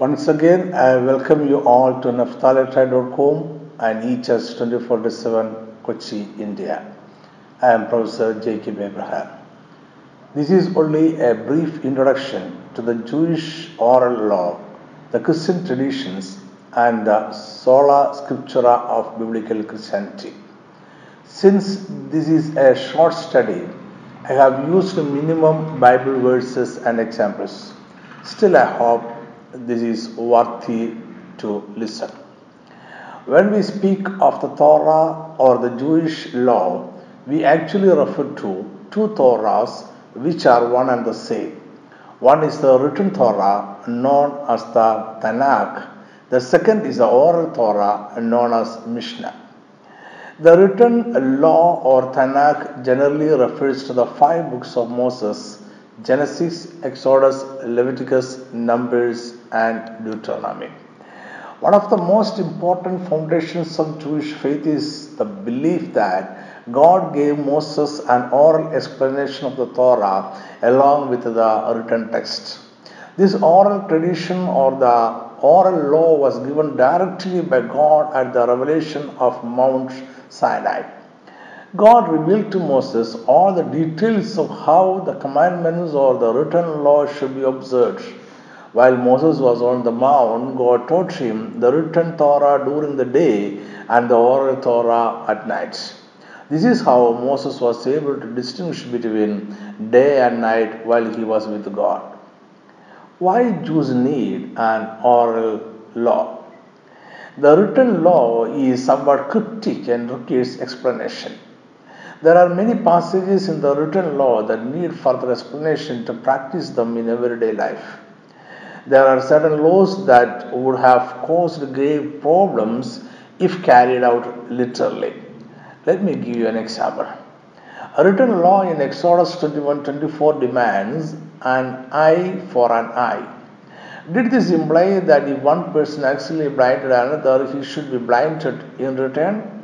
Once again, I welcome you all to naphtalitribe.com and EHS 24 7 Kochi, India. I am Professor Jacob Abraham. This is only a brief introduction to the Jewish oral law, the Christian traditions, and the sola scriptura of biblical Christianity. Since this is a short study, I have used minimum Bible verses and examples. Still, I hope this is worthy to listen. When we speak of the Torah or the Jewish law, we actually refer to two Torahs which are one and the same. One is the written Torah known as the Tanakh. The second is the oral Torah known as Mishnah. The written law or Tanakh generally refers to the five books of Moses Genesis, Exodus, Leviticus, Numbers, and Deuteronomy. One of the most important foundations of Jewish faith is the belief that God gave Moses an oral explanation of the Torah along with the written text. This oral tradition or the oral law was given directly by God at the revelation of Mount Sinai. God revealed to Moses all the details of how the commandments or the written law should be observed. While Moses was on the mount, God taught him the written Torah during the day and the oral Torah at night. This is how Moses was able to distinguish between day and night while he was with God. Why Jews need an oral law? The written law is somewhat cryptic and requires explanation. There are many passages in the written law that need further explanation to practice them in everyday life. There are certain laws that would have caused grave problems if carried out literally. Let me give you an example. A written law in Exodus 21:24 demands an eye for an eye. Did this imply that if one person actually blinded another, he should be blinded in return?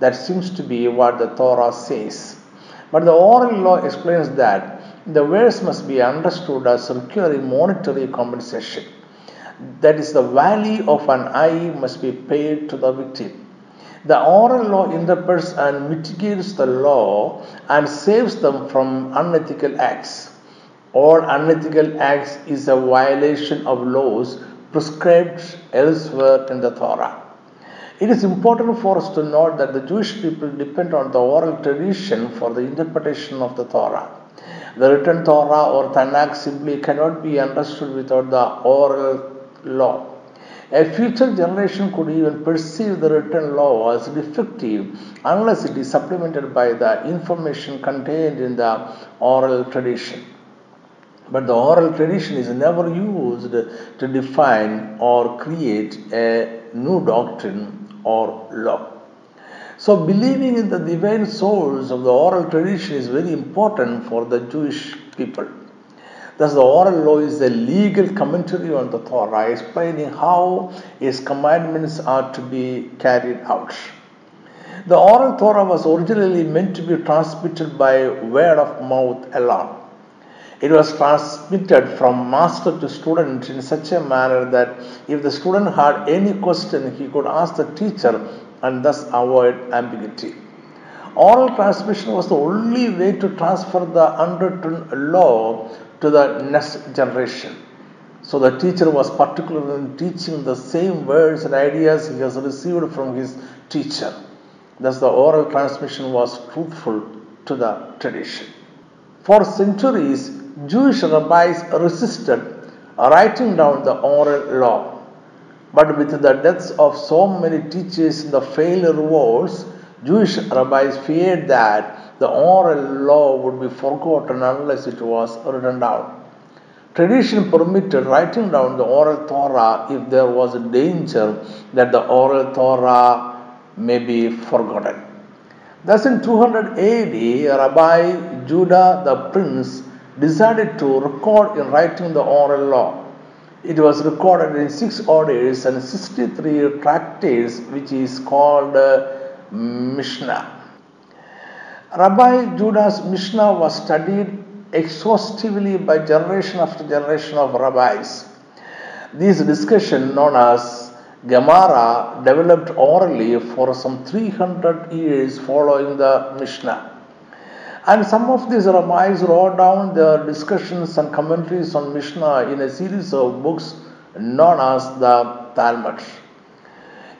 That seems to be what the Torah says. But the oral law explains that the verse must be understood as requiring monetary compensation. That is, the value of an eye must be paid to the victim. The oral law interprets and mitigates the law and saves them from unethical acts. All unethical acts is a violation of laws prescribed elsewhere in the Torah. It is important for us to note that the Jewish people depend on the oral tradition for the interpretation of the Torah. The written Torah or Tanakh simply cannot be understood without the oral law. A future generation could even perceive the written law as defective unless it is supplemented by the information contained in the oral tradition. But the oral tradition is never used to define or create a new doctrine or law. So, believing in the divine souls of the oral tradition is very important for the Jewish people. Thus, the oral law is a legal commentary on the Torah, explaining how its commandments are to be carried out. The oral Torah was originally meant to be transmitted by word of mouth alone. It was transmitted from master to student in such a manner that if the student had any question, he could ask the teacher and thus avoid ambiguity. Oral transmission was the only way to transfer the unwritten law to the next generation. So the teacher was particular in teaching the same words and ideas he has received from his teacher. Thus, the oral transmission was truthful to the tradition. For centuries, Jewish rabbis resisted writing down the oral law. But with the deaths of so many teachers in the failure wars, Jewish rabbis feared that the oral law would be forgotten unless it was written down. Tradition permitted writing down the oral Torah if there was a danger that the oral Torah may be forgotten. Thus, in 200 AD, Rabbi Judah the Prince decided to record in writing the oral law. It was recorded in six orders and 63 tractates, which is called uh, Mishnah. Rabbi Judah's Mishnah was studied exhaustively by generation after generation of rabbis. This discussion, known as Gemara, developed orally for some 300 years following the Mishnah. And some of these rabbis wrote down their discussions and commentaries on Mishnah in a series of books known as the Talmud.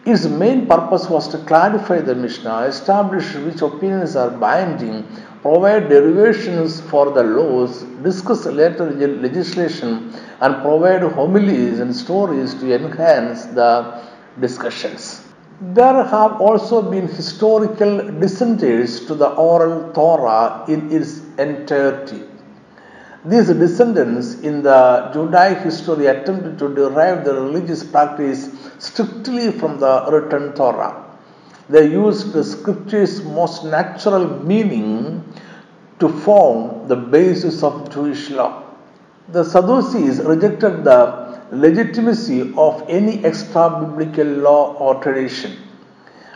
Its main purpose was to clarify the Mishnah, establish which opinions are binding, provide derivations for the laws, discuss later legislation, and provide homilies and stories to enhance the discussions. There have also been historical dissenters to the oral Torah in its entirety. These descendants in the Judaic history attempted to derive the religious practice strictly from the written Torah. They used the scripture's most natural meaning to form the basis of Jewish law. The Sadducees rejected the legitimacy of any extra biblical law or tradition.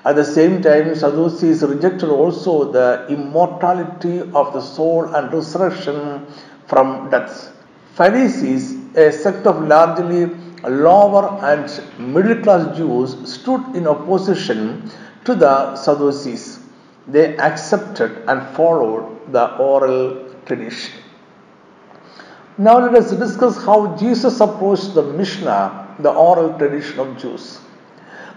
At the same time, Sadducees rejected also the immortality of the soul and resurrection from death. Pharisees, a sect of largely lower and middle class Jews, stood in opposition to the Sadducees. They accepted and followed the oral tradition. Now let us discuss how Jesus approached the Mishnah, the oral tradition of Jews.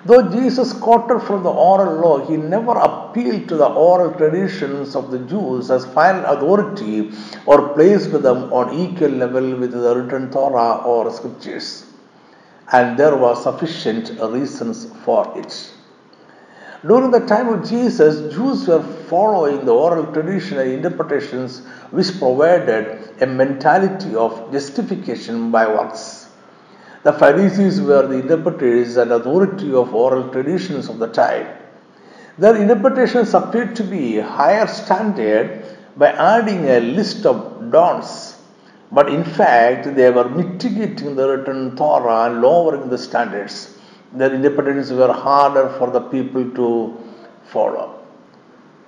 Though Jesus quoted from the oral law, he never appealed to the oral traditions of the Jews as final authority or placed them on equal level with the written Torah or scriptures. And there were sufficient reasons for it. During the time of Jesus, Jews were following the oral tradition and interpretations which provided a mentality of justification by works. The Pharisees were the interpreters and authority of oral traditions of the time. Their interpretations appeared to be higher standard by adding a list of don'ts, but in fact they were mitigating the written Torah and lowering the standards their interpretations were harder for the people to follow.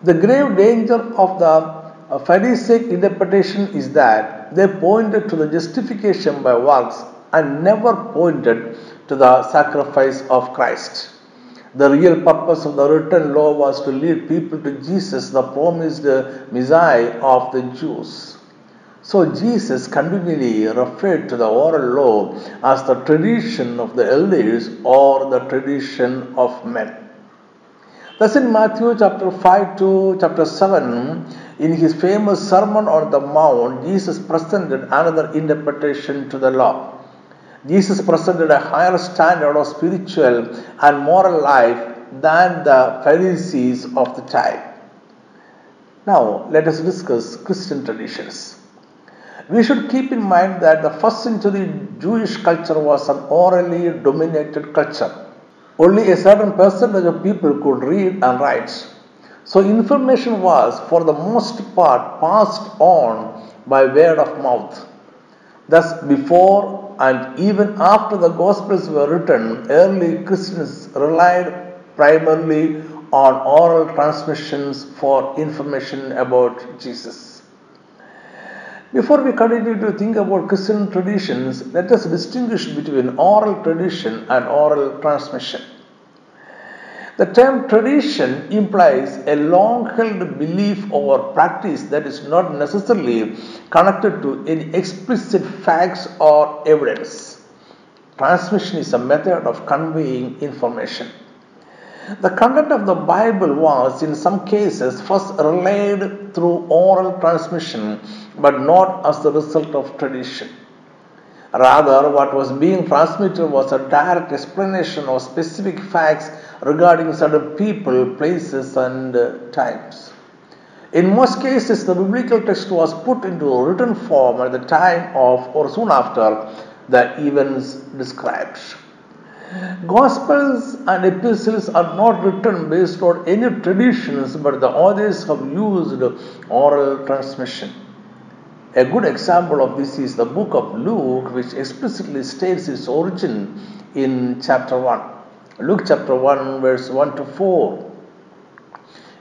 The grave danger of the uh, Pharisaic interpretation is that they pointed to the justification by works and never pointed to the sacrifice of Christ. The real purpose of the written law was to lead people to Jesus, the promised uh, Messiah of the Jews. So Jesus continually referred to the oral law as the tradition of the elders or the tradition of men. Thus in Matthew chapter 5 to chapter 7, in his famous Sermon on the Mount, Jesus presented another interpretation to the law. Jesus presented a higher standard of spiritual and moral life than the Pharisees of the time. Now, let us discuss Christian traditions. We should keep in mind that the first century Jewish culture was an orally dominated culture. Only a certain percentage of people could read and write. So information was for the most part passed on by word of mouth. Thus, before and even after the Gospels were written, early Christians relied primarily on oral transmissions for information about Jesus. Before we continue to think about Christian traditions, let us distinguish between oral tradition and oral transmission. The term tradition implies a long held belief or practice that is not necessarily connected to any explicit facts or evidence. Transmission is a method of conveying information. The content of the Bible was, in some cases, first relayed through oral transmission but not as the result of tradition. Rather, what was being transmitted was a direct explanation of specific facts regarding certain people, places, and uh, times. In most cases, the biblical text was put into written form at the time of or soon after the events described. Gospels and epistles are not written based on any traditions, but the authors have used oral transmission. A good example of this is the book of Luke, which explicitly states its origin in chapter 1. Luke chapter 1, verse 1 to 4.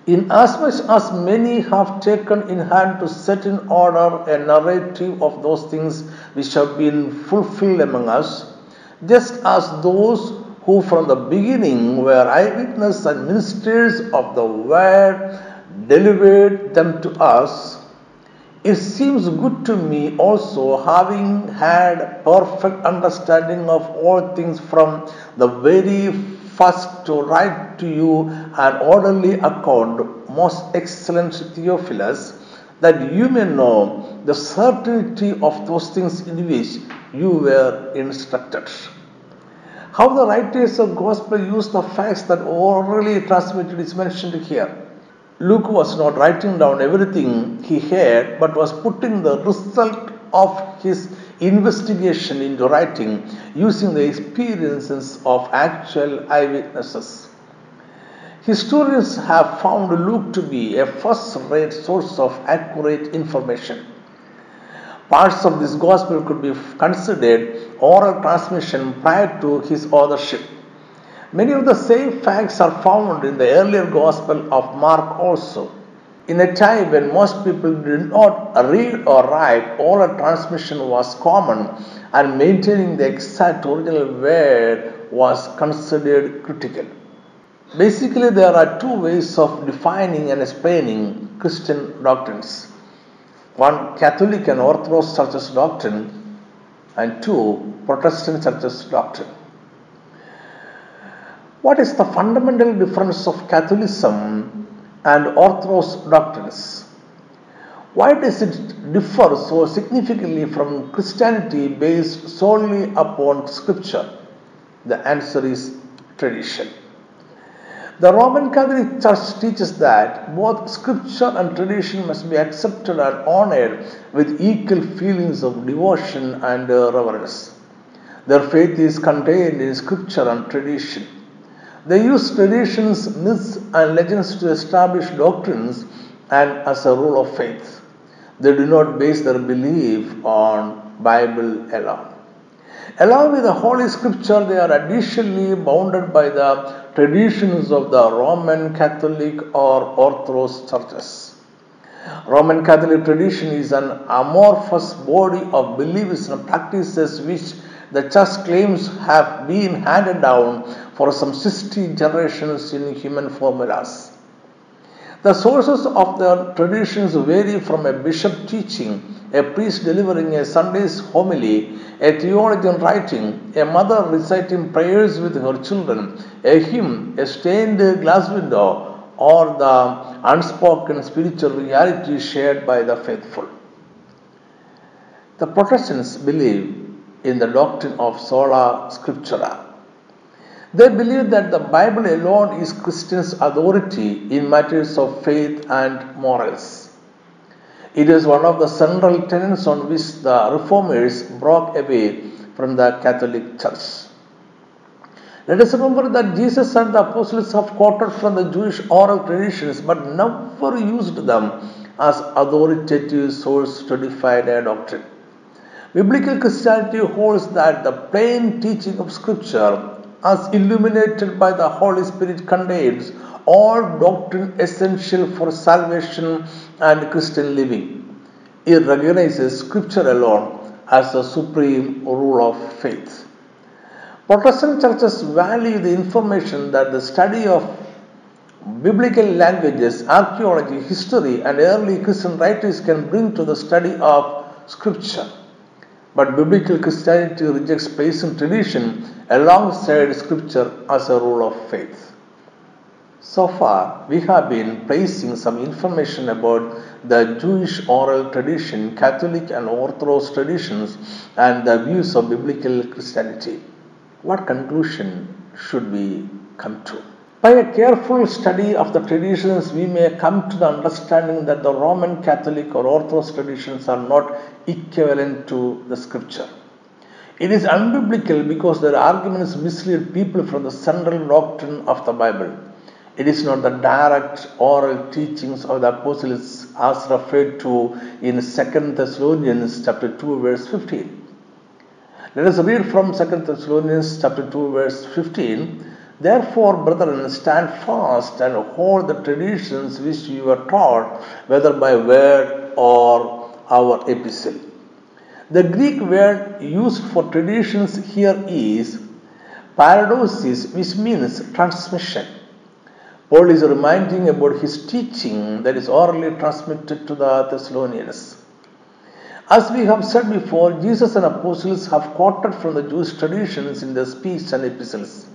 Inasmuch as many have taken in hand to set in order a narrative of those things which have been fulfilled among us, just as those who from the beginning were eyewitnesses and ministers of the word delivered them to us, it seems good to me also, having had perfect understanding of all things from the very first, to write to you an orderly account, most excellent Theophilus, that you may know the certainty of those things in which you were instructed. How the writers of gospel use the facts that orally transmitted is mentioned here. Luke was not writing down everything he heard, but was putting the result of his investigation into writing using the experiences of actual eyewitnesses. Historians have found Luke to be a first rate source of accurate information. Parts of this gospel could be considered oral transmission prior to his authorship. Many of the same facts are found in the earlier Gospel of Mark also. In a time when most people did not read or write, oral transmission was common and maintaining the exact original word was considered critical. Basically, there are two ways of defining and explaining Christian doctrines one, Catholic and Orthodox Church's doctrine, and two, Protestant Church's doctrine. What is the fundamental difference of Catholicism and Orthodox doctrines? Why does it differ so significantly from Christianity based solely upon Scripture? The answer is tradition. The Roman Catholic Church teaches that both Scripture and tradition must be accepted and honored with equal feelings of devotion and uh, reverence. Their faith is contained in Scripture and tradition. They use traditions, myths, and legends to establish doctrines and as a rule of faith. They do not base their belief on Bible alone. Along with the Holy Scripture, they are additionally bounded by the traditions of the Roman Catholic or Orthodox churches. Roman Catholic tradition is an amorphous body of beliefs and practices which the church claims have been handed down for some 60 generations in human formulas. The sources of the traditions vary from a bishop teaching, a priest delivering a Sunday's homily, a theologian writing, a mother reciting prayers with her children, a hymn, a stained glass window, or the unspoken spiritual reality shared by the faithful. The Protestants believe in the doctrine of sola scriptura. They believe that the Bible alone is Christians' authority in matters of faith and morals. It is one of the central tenets on which the reformers broke away from the Catholic Church. Let us remember that Jesus and the apostles have quoted from the Jewish oral traditions but never used them as authoritative source to define a doctrine. Biblical Christianity holds that the plain teaching of Scripture, as illuminated by the Holy Spirit, contains all doctrine essential for salvation and Christian living. It recognizes Scripture alone as the supreme rule of faith. Protestant churches value the information that the study of biblical languages, archaeology, history, and early Christian writers can bring to the study of Scripture. But biblical Christianity rejects pagan tradition alongside scripture as a rule of faith. So far, we have been placing some information about the Jewish oral tradition, Catholic and Orthodox traditions, and the views of biblical Christianity. What conclusion should we come to? By a careful study of the traditions, we may come to the understanding that the Roman Catholic or Orthodox traditions are not equivalent to the scripture. It is unbiblical because their arguments mislead people from the central doctrine of the Bible. It is not the direct oral teachings of the apostles as referred to in 2 Thessalonians chapter 2 verse 15. Let us read from 2 Thessalonians chapter 2 verse 15 Therefore, brethren, stand fast and hold the traditions which you were taught, whether by word or our epistle. The Greek word used for traditions here is paradosis, which means transmission. Paul is reminding about his teaching that is orally transmitted to the Thessalonians. As we have said before, Jesus and apostles have quoted from the Jewish traditions in their speech and epistles.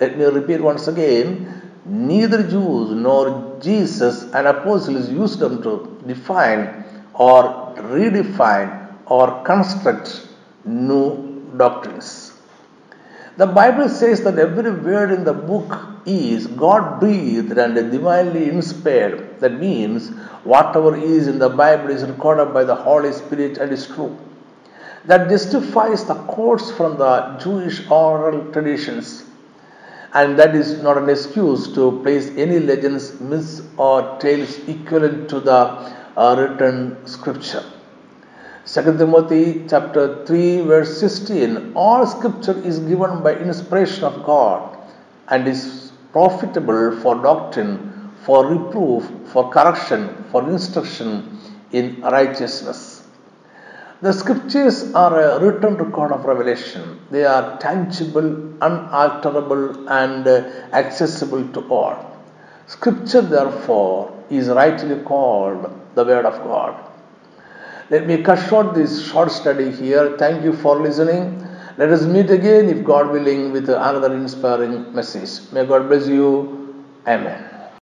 Let me repeat once again neither Jews nor Jesus and apostles used them to define or redefine or construct new doctrines. The Bible says that every word in the book is God breathed and divinely inspired. That means whatever is in the Bible is recorded by the Holy Spirit and is true. That justifies the quotes from the Jewish oral traditions and that is not an excuse to place any legends, myths, or tales equivalent to the uh, written scripture. 2 Timothy chapter 3 verse 16 All scripture is given by inspiration of God and is profitable for doctrine, for reproof, for correction, for instruction in righteousness. The scriptures are a written record of revelation. They are tangible, unalterable, and accessible to all. Scripture, therefore, is rightly called the Word of God. Let me cut short this short study here. Thank you for listening. Let us meet again, if God willing, with another inspiring message. May God bless you. Amen.